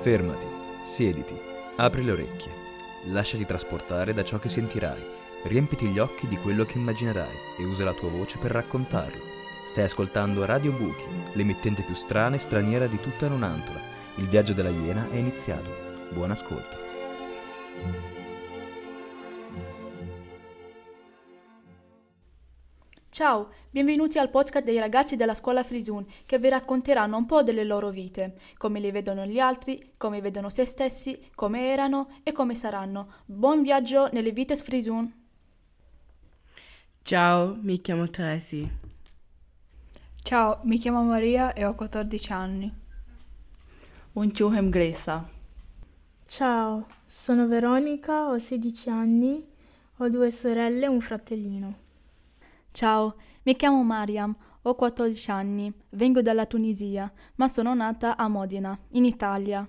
Fermati, siediti, apri le orecchie, lasciati trasportare da ciò che sentirai, riempiti gli occhi di quello che immaginerai e usa la tua voce per raccontarlo. Stai ascoltando Radio Buchi, l'emittente più strana e straniera di tutta Nonantola. Il viaggio della Iena è iniziato. Buon ascolto. Ciao, benvenuti al podcast dei ragazzi della scuola Frisun che vi racconteranno un po' delle loro vite, come li vedono gli altri, come vedono se stessi, come erano e come saranno. Buon viaggio nelle vite Frisun! Ciao, mi chiamo Tracy. Ciao, mi chiamo Maria e ho 14 anni. Unchuhem Gresa. Ciao, sono Veronica, ho 16 anni, ho due sorelle e un fratellino. Ciao, mi chiamo Mariam, ho 14 anni, vengo dalla Tunisia, ma sono nata a Modena, in Italia.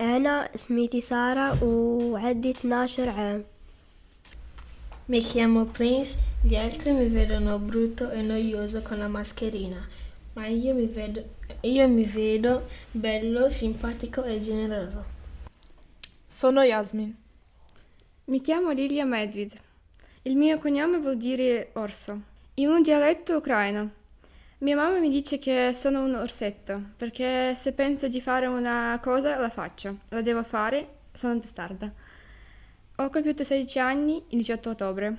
أنا اسميتي سارة وعندي 12 عام Mi chiamo Prince, gli altri mi vedono brutto e noioso con la mascherina, ma io mi vedo, io mi vedo bello, simpatico e generoso. Sono Yasmin. Mi chiamo Lilia Medvid. il mio cognome vuol dire orso, in un dialetto ucraino. Mia mamma mi dice che sono un orsetto, perché se penso di fare una cosa la faccio, la devo fare, sono testarda. Ho compiuto 16 anni il 18 ottobre.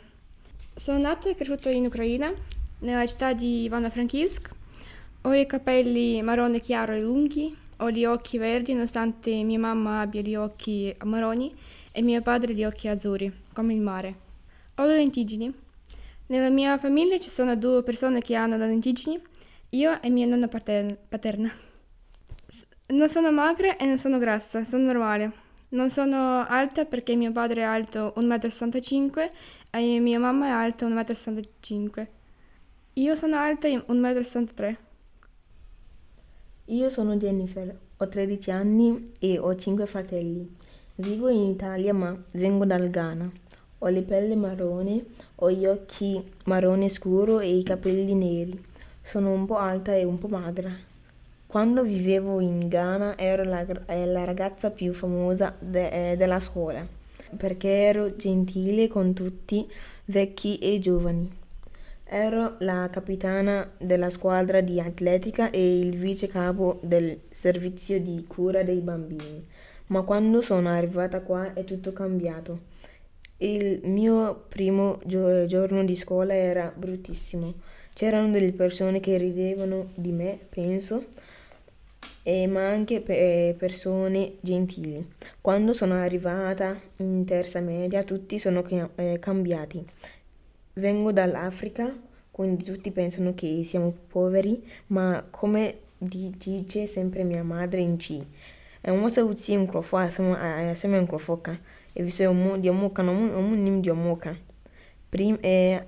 Sono nata e cresciuta in Ucraina, nella città di Ivano-Frankivsk. Ho i capelli marrone chiaro e lunghi, ho gli occhi verdi nonostante mia mamma abbia gli occhi marroni e mio padre gli occhi azzurri, come il mare. Ho le lentiggini. Nella mia famiglia ci sono due persone che hanno le lentiggini, io e mia nonna paterna. paterna. Non sono magra e non sono grassa, sono normale. Non sono alta perché mio padre è alto 1,65 m e mia mamma è alta 1,65 m. Io sono alta 1,63 m. Io sono Jennifer, ho 13 anni e ho 5 fratelli. Vivo in Italia ma vengo dal Ghana. Ho le pelle marrone, ho gli occhi marrone scuro e i capelli neri. Sono un po' alta e un po' magra. Quando vivevo in Ghana ero la, eh, la ragazza più famosa de- eh, della scuola perché ero gentile con tutti, vecchi e giovani. Ero la capitana della squadra di atletica e il vice capo del servizio di cura dei bambini. Ma quando sono arrivata qua è tutto cambiato. Il mio primo gio- giorno di scuola era bruttissimo. C'erano delle persone che ridevano di me, penso, e ma anche pe- persone gentili. Quando sono arrivata in terza media tutti sono ca- eh, cambiati. Vengo dall'Africa, quindi tutti pensano che siamo poveri, ma come di- dice sempre mia madre in C, è un mosa uzi un crofo, siamo un crofoca, e vi sei un mo di omoka, non un nim di omoka. Prim- eh,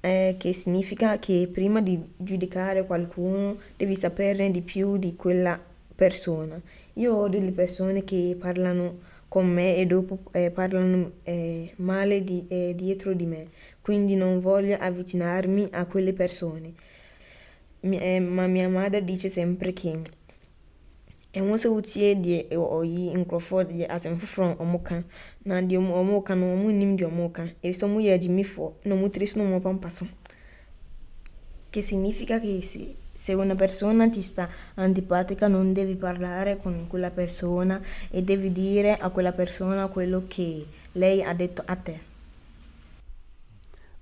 eh, che significa che prima di giudicare qualcuno devi saperne di più di quella persona. Io ho delle persone che parlano con me e dopo eh, parlano eh, male di, eh, dietro di me, quindi non voglio avvicinarmi a quelle persone. Mi- eh, ma mia madre dice sempre che è un utie di oyi nkurɔfoɔ deɛ asɛm foforɔ a wɔn ka na deɛ wɔn ka no wɔn nim deɛ wɔn ka. Efisɛ wɔn yɛ agyimifoɔ na wɔn tiri so na wɔn pampa so. Che significa che se, se una persona ti sta antipatica non devi parlare con quella persona. E devi dire a quella persona quello che lei ha detto a te.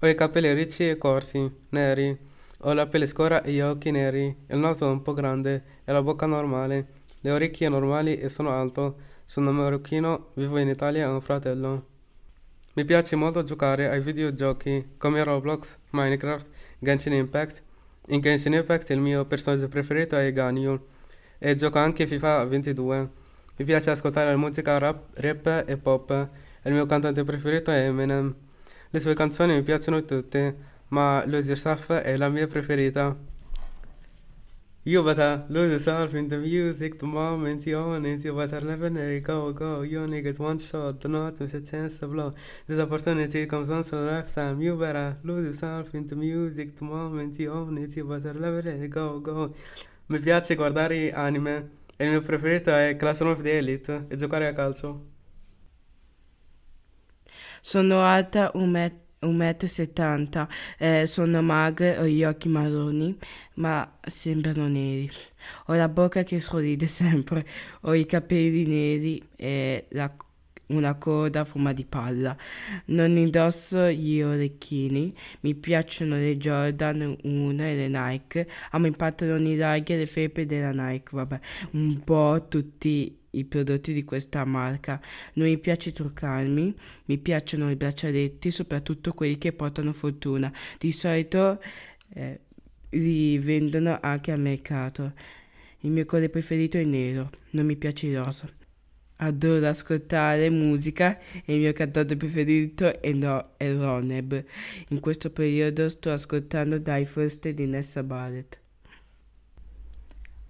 Ho i capelli ricci e corti, neri, ho la pelle scura e gli occhi neri, il naso un po' grande. E la bocca normale, le orecchie normali e sono alto, sono marocchino, vivo in Italia e ho un fratello. Mi piace molto giocare ai videogiochi come Roblox, Minecraft, Genshin Impact. In Genshin Impact il mio personaggio preferito è Ganyu e gioco anche FIFA 22. Mi piace ascoltare la musica rap, rap e pop. Il mio cantante preferito è Eminem. Le sue canzoni mi piacciono tutte, ma Lose Yourself è la mia preferita. You better lose yourself in the music the moment you own it. You better never let it go, go. You only get one shot, do not miss a chance to blow. This opportunity comes once in a lifetime. You better lose yourself in the music the moment you own it. You better never let it go, go. Mi piace guardare anime E il mio preferito è Class of the Elite e giocare a calcio. Sono alta 1,70 m, eh, sono magra, ho gli occhi marroni, ma sembrano neri. Ho la bocca che sorride sempre, ho i capelli neri e la una coda a forma di palla. Non indosso gli orecchini, mi piacciono le Jordan 1 e le Nike, amo i pantaloni larghi e le felpe della Nike, vabbè, un po' tutti i prodotti di questa marca. Non mi piace truccarmi, mi piacciono i braccialetti, soprattutto quelli che portano fortuna. Di solito eh, li vendono anche al mercato. Il mio colore preferito è nero, non mi piace il rosa. Adoro ascoltare musica e il mio cantante preferito è, no, è Roneb. In questo periodo sto ascoltando Die First di Nessa Barrett.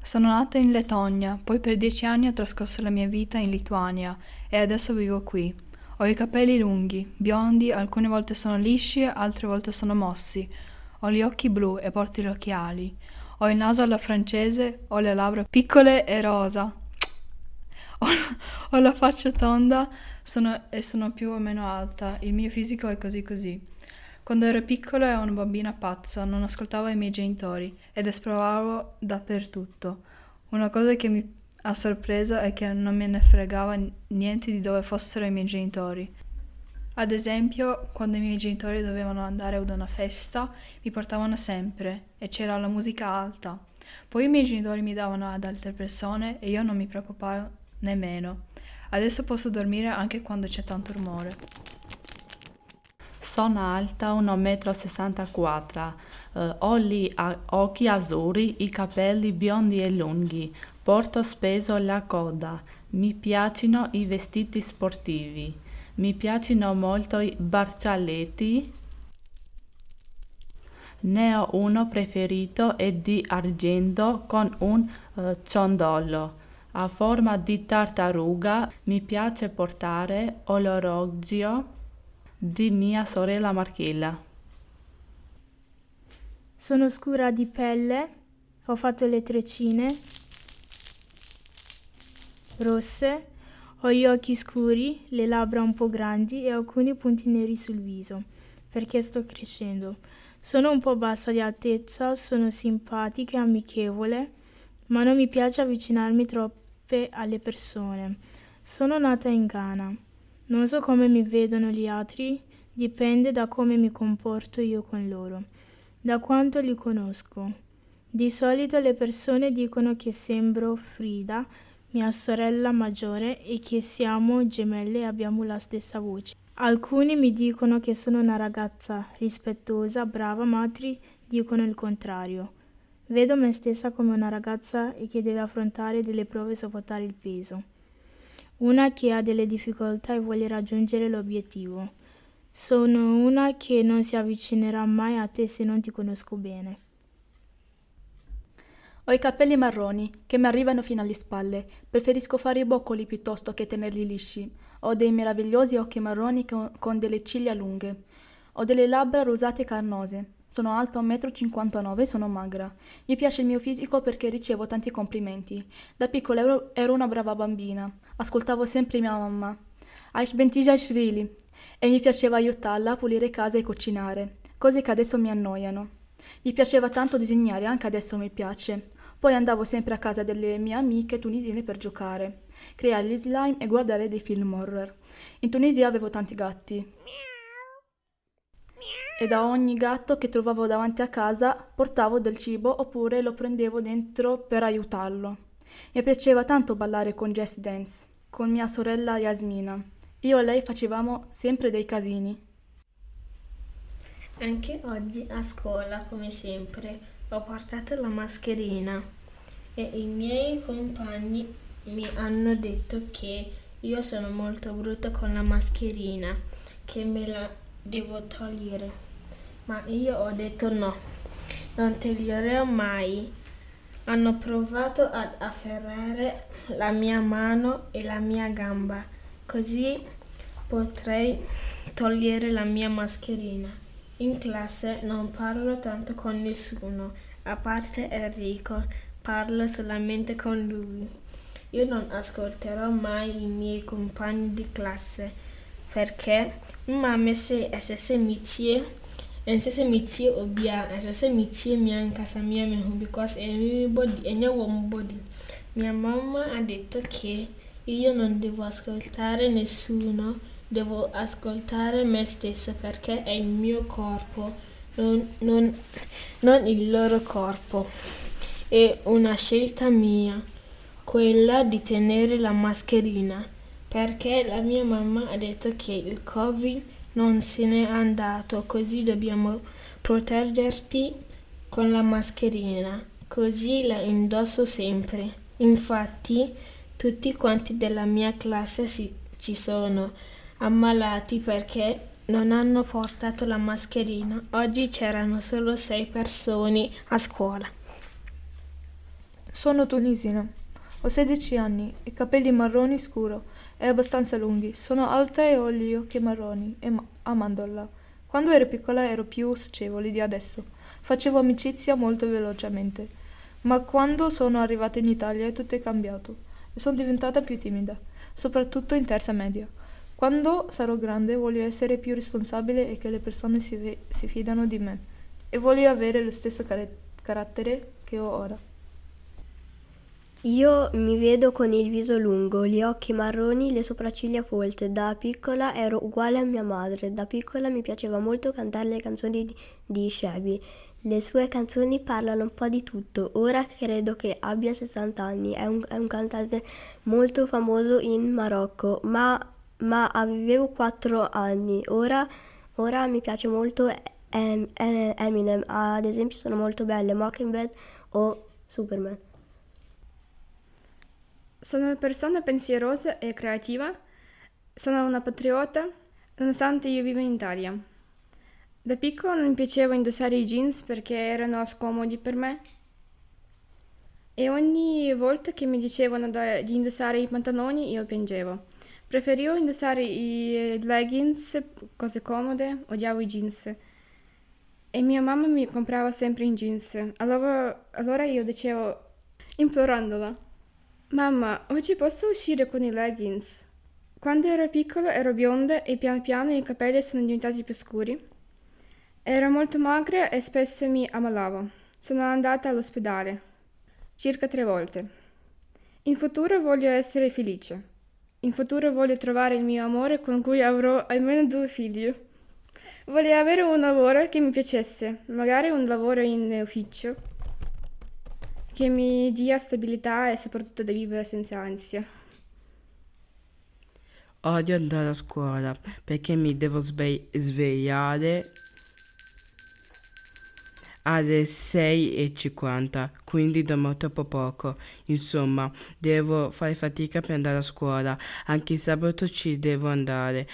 Sono nata in Lettonia, poi per dieci anni ho trascorso la mia vita in Lituania e adesso vivo qui. Ho i capelli lunghi, biondi, alcune volte sono lisci, altre volte sono mossi. Ho gli occhi blu e porto gli occhiali. Ho il naso alla francese, ho le labbra piccole e rosa, ho, ho la faccia tonda sono, e sono più o meno alta. Il mio fisico è così così. Quando ero piccola ero una bambina pazza, non ascoltavo i miei genitori ed esploravo dappertutto. Una cosa che mi ha sorpreso è che non me ne fregava niente di dove fossero i miei genitori. Ad esempio, quando i miei genitori dovevano andare ad una festa, mi portavano sempre e c'era la musica alta. Poi i miei genitori mi davano ad altre persone e io non mi preoccupavo nemmeno. Adesso posso dormire anche quando c'è tanto rumore. Sono alta 1,64 m, eh, ho gli occhi azzurri, i capelli biondi e lunghi, porto spesso la coda, mi piacciono i vestiti sportivi, mi piacciono molto i braccialetti. Ne ho uno preferito, è di argento con un uh, ciondolo a forma di tartaruga mi piace portare l'orologio di mia sorella Marchella. Sono scura di pelle, ho fatto le treccine rosse, ho gli occhi scuri, le labbra un po' grandi e alcuni punti neri sul viso, perché sto crescendo. Sono un po' bassa di altezza, sono simpatica e amichevole, ma non mi piace avvicinarmi troppo alle persone. Sono nata in Ghana. Non so come mi vedono gli altri, dipende da come mi comporto io con loro, da quanto li conosco. Di solito le persone dicono che sembro Frida, mia sorella maggiore, e che siamo gemelle e abbiamo la stessa voce. Alcuni mi dicono che sono una ragazza rispettosa, brava, ma altri dicono il contrario. Vedo me stessa come una ragazza e che deve affrontare delle prove e sopportare il peso. Una che ha delle difficoltà e vuole raggiungere l'obiettivo. Sono una che non si avvicinerà mai a te se non ti conosco bene. Ho i capelli marroni che mi arrivano fino alle spalle. Preferisco fare i boccoli piuttosto che tenerli lisci. Ho dei meravigliosi occhi marroni con, delle ciglia lunghe. Ho delle labbra rosate e carnose. Sono alta 1,59 m e sono magra. Mi piace il mio fisico perché ricevo tanti complimenti. Da piccola ero, ero una brava bambina. Ascoltavo sempre mia mamma. Aish bentija. E mi piaceva aiutarla a pulire casa e cucinare, cose che adesso mi annoiano. Mi piaceva tanto disegnare, anche adesso mi piace. Poi andavo sempre a casa delle mie amiche tunisine per giocare, creare gli slime e guardare dei film horror. In Tunisia avevo tanti gatti e da ogni gatto che trovavo davanti a casa portavo del cibo oppure lo prendevo dentro per aiutarlo. Mi piaceva tanto ballare con Jess Dance, con mia sorella Yasmina. Io e lei facevamo sempre dei casini. Anche oggi a scuola, come sempre, ho portato la mascherina e i miei compagni mi hanno detto che io sono molto brutta con la mascherina, che me la devo togliere ma io ho detto no, non toglierò mai. Hanno provato ad afferrare la mia mano e la mia gamba, così potrei togliere la mia mascherina. In classe non parlo tanto con nessuno, a parte Enrico, parlo solamente con lui. Io non ascolterò mai i miei compagni di classe perché mamma se SS mitie nsese mitie obia nsese mitie mia in casa mia mia because è mio body mio uomo body. Mia mamma ha detto che io non devo ascoltare nessuno devo ascoltare me stesso perché è il mio corpo non, non, non il loro corpo è una scelta mia quella di tenere la mascherina, perché la mia mamma ha detto che il Covid non se n'è andato, così dobbiamo proteggerti con la mascherina, così la indosso sempre. Infatti, tutti quanti della mia classe si, ci sono ammalati perché non hanno portato la mascherina. Oggi c'erano solo sei persone a scuola. Sono tunisina. Ho 16 anni, i capelli marroni scuro e abbastanza lunghi. Sono alta e ho gli occhi marroni e ma- a mandorla. Quando ero piccola ero più socievole di adesso. Facevo amicizia molto velocemente. Ma quando sono arrivata in Italia tutto è cambiato e sono diventata più timida, soprattutto in terza media. Quando sarò grande voglio essere più responsabile e che le persone si, ve- si fidano di me e voglio avere lo stesso car- carattere che ho ora. Io mi vedo con il viso lungo, gli occhi marroni, le sopracciglia folte. Da piccola ero uguale a mia madre. Da piccola mi piaceva molto cantare le canzoni di, Scebi. Le sue canzoni parlano un po' di tutto. Ora credo che abbia 60 anni. È un, è un cantante molto famoso in Marocco, ma, ma avevo 4 anni. Ora, ora mi piace molto Eminem. Ad esempio sono molto belle Mockingbird o Superman. Sono una persona pensierosa e creativa, sono una patriota, nonostante io vivo in Italia. Da piccola non mi piaceva indossare i jeans perché erano scomodi per me. E ogni volta che mi dicevano da, di indossare i pantaloni io piangevo. Preferivo indossare i leggings, cose comode, odiavo i jeans. E mia mamma mi comprava sempre in jeans. Allora, allora io dicevo, implorandola, Mamma, oggi posso uscire con i leggings? Quando ero piccola ero bionda e piano piano i capelli sono diventati più scuri. Ero molto magra e spesso mi ammalavo. Sono andata all'ospedale circa tre volte. In futuro voglio essere felice. In futuro voglio trovare il mio amore con cui avrò almeno due figli. Voglio avere un lavoro che mi piacesse, magari un lavoro in ufficio che mi dia stabilità e soprattutto da vivere senza ansia. Odio andare a scuola perché mi devo sve- svegliare alle 6.50, quindi dormo troppo poco. Insomma, devo fare fatica per andare a scuola. Anche il sabato ci devo andare.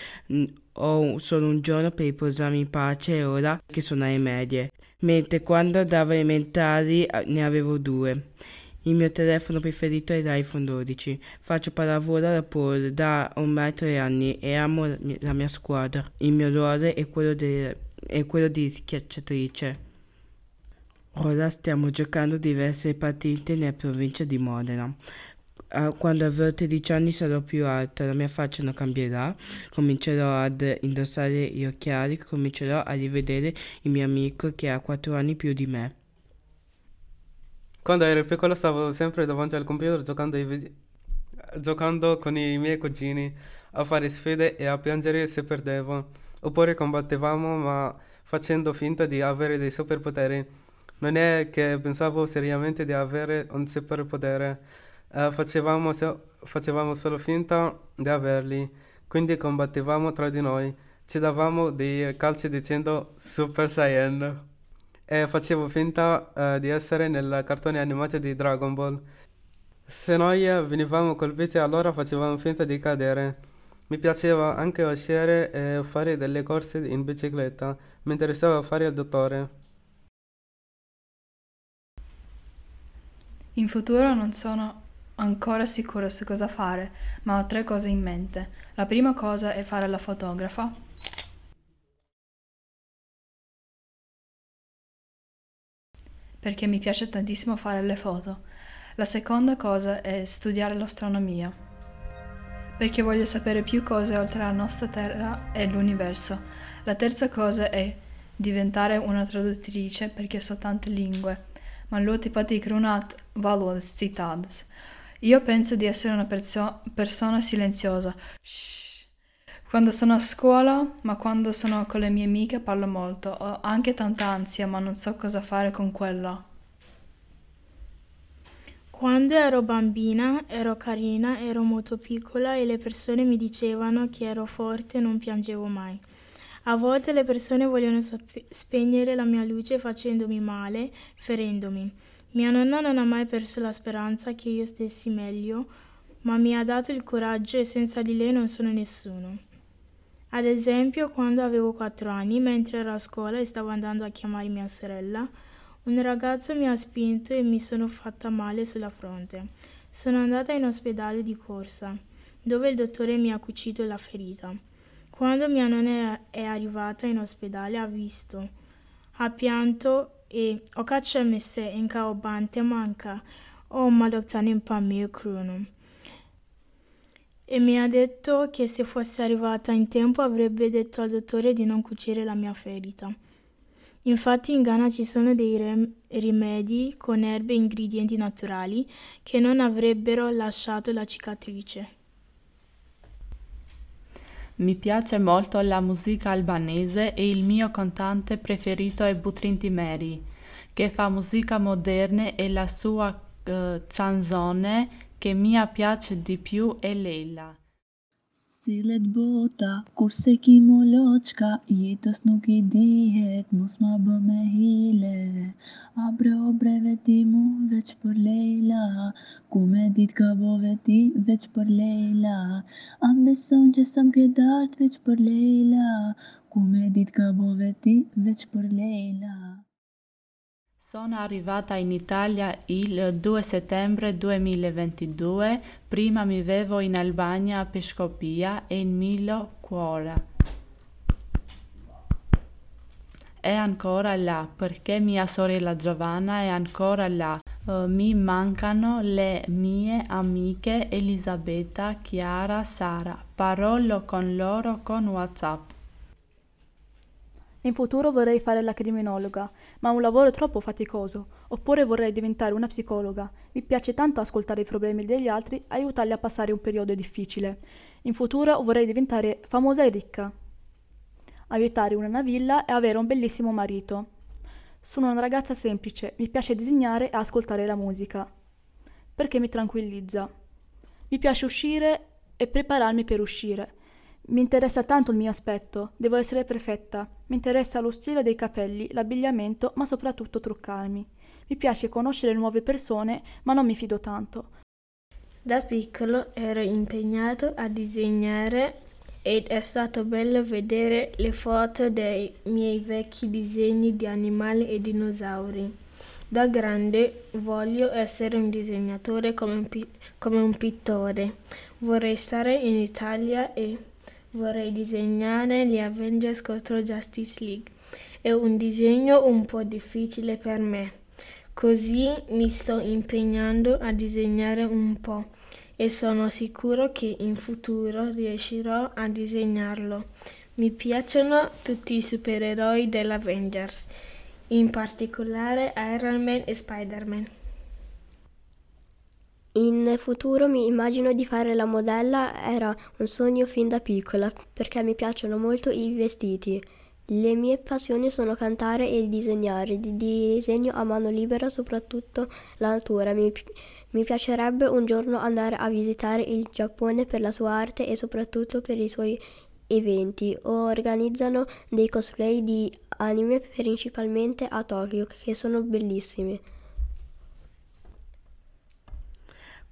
Ho solo un giorno per riposarmi in pace ora che sono alle medie mentre quando andavo elementari eh, ne avevo due. Il mio telefono preferito è l'iPhone 12. Faccio pallavolo da pole da ormai tre anni e amo la mia squadra. Il mio ruolo è quello, de, è quello di schiacciatrice. Ora stiamo giocando diverse partite nella provincia di Modena quando avrò 13 anni sarò più alta, la mia faccia non cambierà, comincerò ad indossare gli occhiali, comincerò a rivedere il mio amico che ha 4 anni più di me. Quando ero piccolo stavo sempre davanti al computer giocando, giocando con i miei cugini a fare sfide e a piangere se perdevo. Oppure combattevamo ma facendo finta di avere dei superpoteri. Non è che pensavo seriamente di avere un superpotere Uh, facevamo, facevamo solo finta di averli, quindi combattevamo tra di noi, ci davamo dei calci dicendo Super Saiyan e facevo finta uh, di essere nel cartone animato di Dragon Ball. Se noi venivamo colpiti allora facevamo finta di cadere. Mi piaceva anche uscire e fare delle corse in bicicletta, mi interessava fare il dottore. In futuro non sono ancora sicura su cosa fare, ma ho tre cose in mente. La prima cosa è fare la fotografa. Perché mi piace tantissimo fare le foto. La seconda cosa è studiare l'astronomia, perché voglio sapere più cose oltre la nostra Terra e l'universo. La terza cosa è diventare una traduttrice perché so tante lingue. Man ļoti patīk runāt valodas citādas. Io penso di essere una perso- persona silenziosa. Shh. Quando sono a scuola, ma quando sono con le mie amiche parlo molto. Ho anche tanta ansia, ma non so cosa fare con quella. Quando ero bambina ero carina, ero molto piccola e le persone mi dicevano che ero forte e non piangevo mai. A volte le persone vogliono spe- spegnere la mia luce facendomi male, ferendomi. Mia nonna non ha mai perso la speranza che io stessi meglio, ma mi ha dato il coraggio e senza di lei non sono nessuno. Ad esempio, quando avevo quattro anni, mentre ero a scuola e stavo andando a chiamare mia sorella, un ragazzo mi ha spinto e mi sono fatta male sulla fronte. Sono andata in ospedale di corsa, dove il dottore mi ha cucito la ferita. Quando mia nonna è arrivata in ospedale ha visto, ha pianto e ho cacciamesse in caobante manca o maloctani in pamir cruno. E mi ha detto che se fosse arrivata in tempo avrebbe detto al dottore di non cucire la mia ferita. Infatti in Ghana ci sono dei rem- rimedi con erbe e ingredienti naturali che non avrebbero lasciato la cicatrice. Mi piace molto la musica albanese e il mio cantante preferito è Butrin Timeri, che fa musica moderna e la sua uh, canzone che mi piace di più è Leila. Sillet bota, kurse ki moloçka, jetës nuk i dihet, mos ma bë me hile. Abre obre veti mu veç për Leila, ku me dit ka bo veti veç për Leila. Am beson që sëm ke dart veç për Leila, ku me dit ka bo veti veç për Leila. Sono arrivata in Italia il 2 settembre 2022, prima vivevo in Albania a Pescopia e in Milo Cuora. È ancora là perché mia sorella Giovanna è ancora là. Uh, mi mancano le mie amiche Elisabetta, Chiara, Sara. Parlo con loro con WhatsApp. In futuro vorrei fare la criminologa, ma un lavoro troppo faticoso. Oppure vorrei diventare una psicologa. Mi piace tanto ascoltare i problemi degli altri e aiutarli a passare un periodo difficile. In futuro vorrei diventare famosa e ricca. Abitare in una villa e avere un bellissimo marito. Sono una ragazza semplice, mi piace disegnare e ascoltare la musica. Perché mi tranquillizza. Mi piace uscire e prepararmi per uscire. Mi interessa tanto il mio aspetto, devo essere perfetta. Mi interessa lo stile dei capelli, l'abbigliamento, ma soprattutto truccarmi. Mi piace conoscere nuove persone, ma non mi fido tanto. Da piccolo ero impegnato a disegnare ed è stato bello vedere le foto dei miei vecchi disegni di animali e dinosauri. Da grande voglio essere un disegnatore come un, pi- come un pittore. Vorrei stare in Italia e vorrei disegnare gli Avengers contro Justice League. È un disegno un po' difficile per me, così mi sto impegnando a disegnare un po' e sono sicuro che in futuro riuscirò a disegnarlo. Mi piacciono tutti i supereroi dell'Avengers, in particolare Iron Man e Spider-Man. In futuro mi immagino di fare la modella, era un sogno fin da piccola perché mi piacciono molto i vestiti. Le mie passioni sono cantare e disegnare, di disegno a mano libera soprattutto la natura. Mi, mi piacerebbe un giorno andare a visitare il Giappone per la sua arte e soprattutto per i suoi eventi. Organizzano dei cosplay di anime principalmente a Tokyo che sono bellissimi.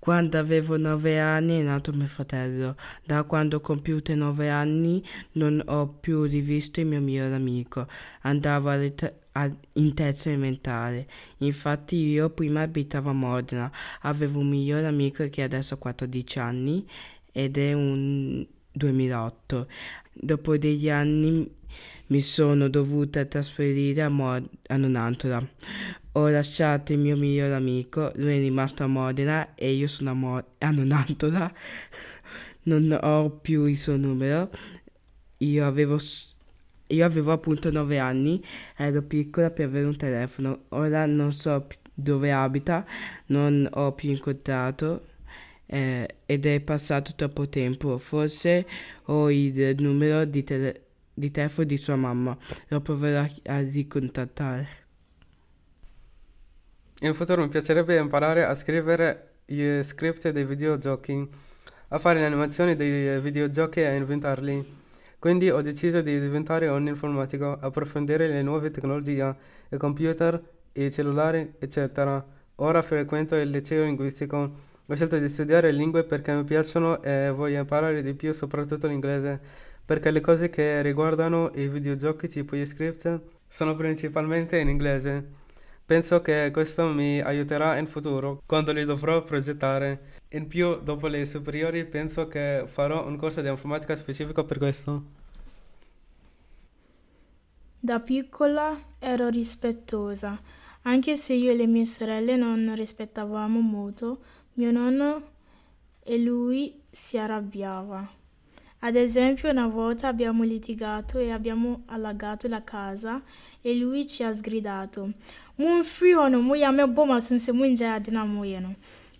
Quando avevo nove anni è nato mio fratello. Da quando ho compiuto nove anni non ho più rivisto il mio migliore amico. Andavo in terza elementare. Infatti io prima abitavo a Modena. Avevo un migliore amico che adesso ha 14 anni ed è un 2008. Dopo degli anni mi sono dovuta trasferire a, Mod- a Nonantola. Ho lasciato il mio migliore amico, lui è rimasto a Modena e io sono a, Mo- a Nonantola. Non ho più il suo numero. Io avevo, io avevo appunto 9 anni, ero piccola per avere un telefono. Ora non so dove abita, non ho più incontrato eh, ed è passato troppo tempo. Forse ho il numero di, tele- di telefono di sua mamma, lo proverò a ricontattare. In futuro mi piacerebbe imparare a scrivere gli script dei videogiochi, a fare le animazioni dei videogiochi e a inventarli. Quindi ho deciso di diventare un informatico, approfondire le nuove tecnologie, i computer, i cellulari, eccetera. Ora frequento il liceo linguistico. Ho scelto di studiare lingue perché mi piacciono e voglio imparare di più, soprattutto l'inglese, perché le cose che riguardano i videogiochi tipo gli script sono principalmente in inglese. Penso che questo mi aiuterà in futuro, quando li dovrò progettare. In più, dopo le superiori, penso che farò un corso di informatica specifico per questo. Da piccola ero rispettosa, anche se io e le mie sorelle non rispettavamo molto, mio nonno e lui si arrabbiava. Ad esempio, una volta abbiamo litigato e abbiamo allagato la casa e lui ci ha sgridato: Mun frihono, muyame boma sunse munja dinamo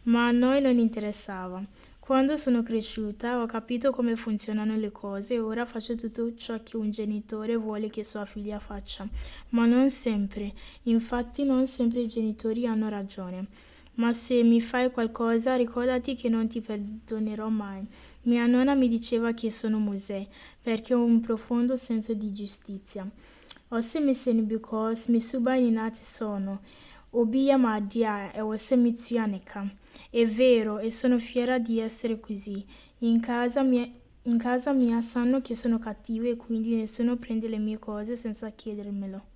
Ma a noi non interessava. Quando sono cresciuta ho capito come funzionano le cose e ora faccio tutto ciò che un genitore vuole che sua figlia faccia. Ma non sempre. Infatti non sempre i genitori hanno ragione. Ma se mi fai qualcosa ricordati che non ti perdonerò mai. Mia nonna mi diceva che sono Mosè perché ho un profondo senso di giustizia. Ose misenibucos misuba ninati sono. Obiya madia e ose mitsuyaneka. È vero e sono fiera di essere così. In casa mia in casa mia sanno che sono cattivo e quindi nessuno prende le mie cose senza chiedermelo.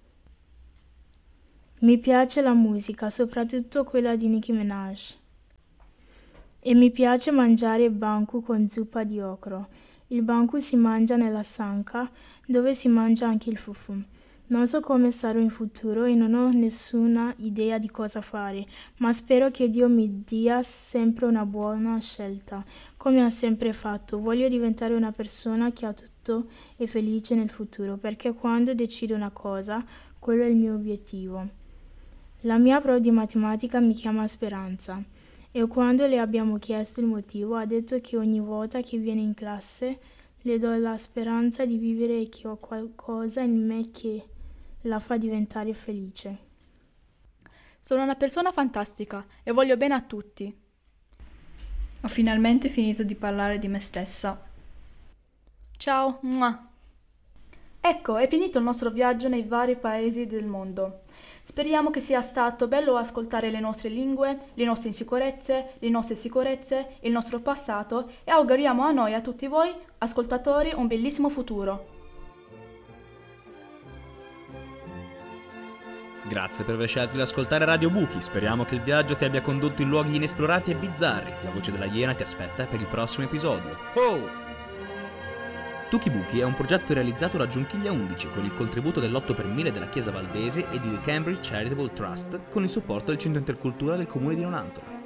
Mi piace la musica, soprattutto quella di Nicki Minaj. E mi piace mangiare banku con zuppa di ocro. Il banku si mangia nella sanca, dove si mangia anche il fufu. Non so come sarò in futuro e non ho nessuna idea di cosa fare, ma spero che Dio mi dia sempre una buona scelta, come ha sempre fatto. Voglio diventare una persona che ha tutto e felice nel futuro, perché quando decido una cosa, quello è il mio obiettivo. La mia prova di matematica mi chiama Speranza e quando le abbiamo chiesto il motivo ha detto che ogni volta che viene in classe le do la speranza di vivere e che ho qualcosa in me che la fa diventare felice. Sono una persona fantastica e voglio bene a tutti. Ho finalmente finito di parlare di me stessa. Ciao. Mua. Ecco, è finito il nostro viaggio nei vari paesi del mondo. Speriamo che sia stato bello ascoltare le nostre lingue, le nostre insicurezze, le nostre sicurezze, il nostro passato e auguriamo a noi e a tutti voi, ascoltatori, un bellissimo futuro. Grazie per aver scelto di ascoltare Radio Buchi, speriamo che il viaggio ti abbia condotto in luoghi inesplorati e bizzarri. La voce della Iena ti aspetta per il prossimo episodio. Oh! Tuki Buki è un progetto realizzato da Giunchiglia 11 con il contributo dell'8 per 1000 della Chiesa Valdese e di The Cambridge Charitable Trust con il supporto del Centro Intercultura del Comune di Nonantola.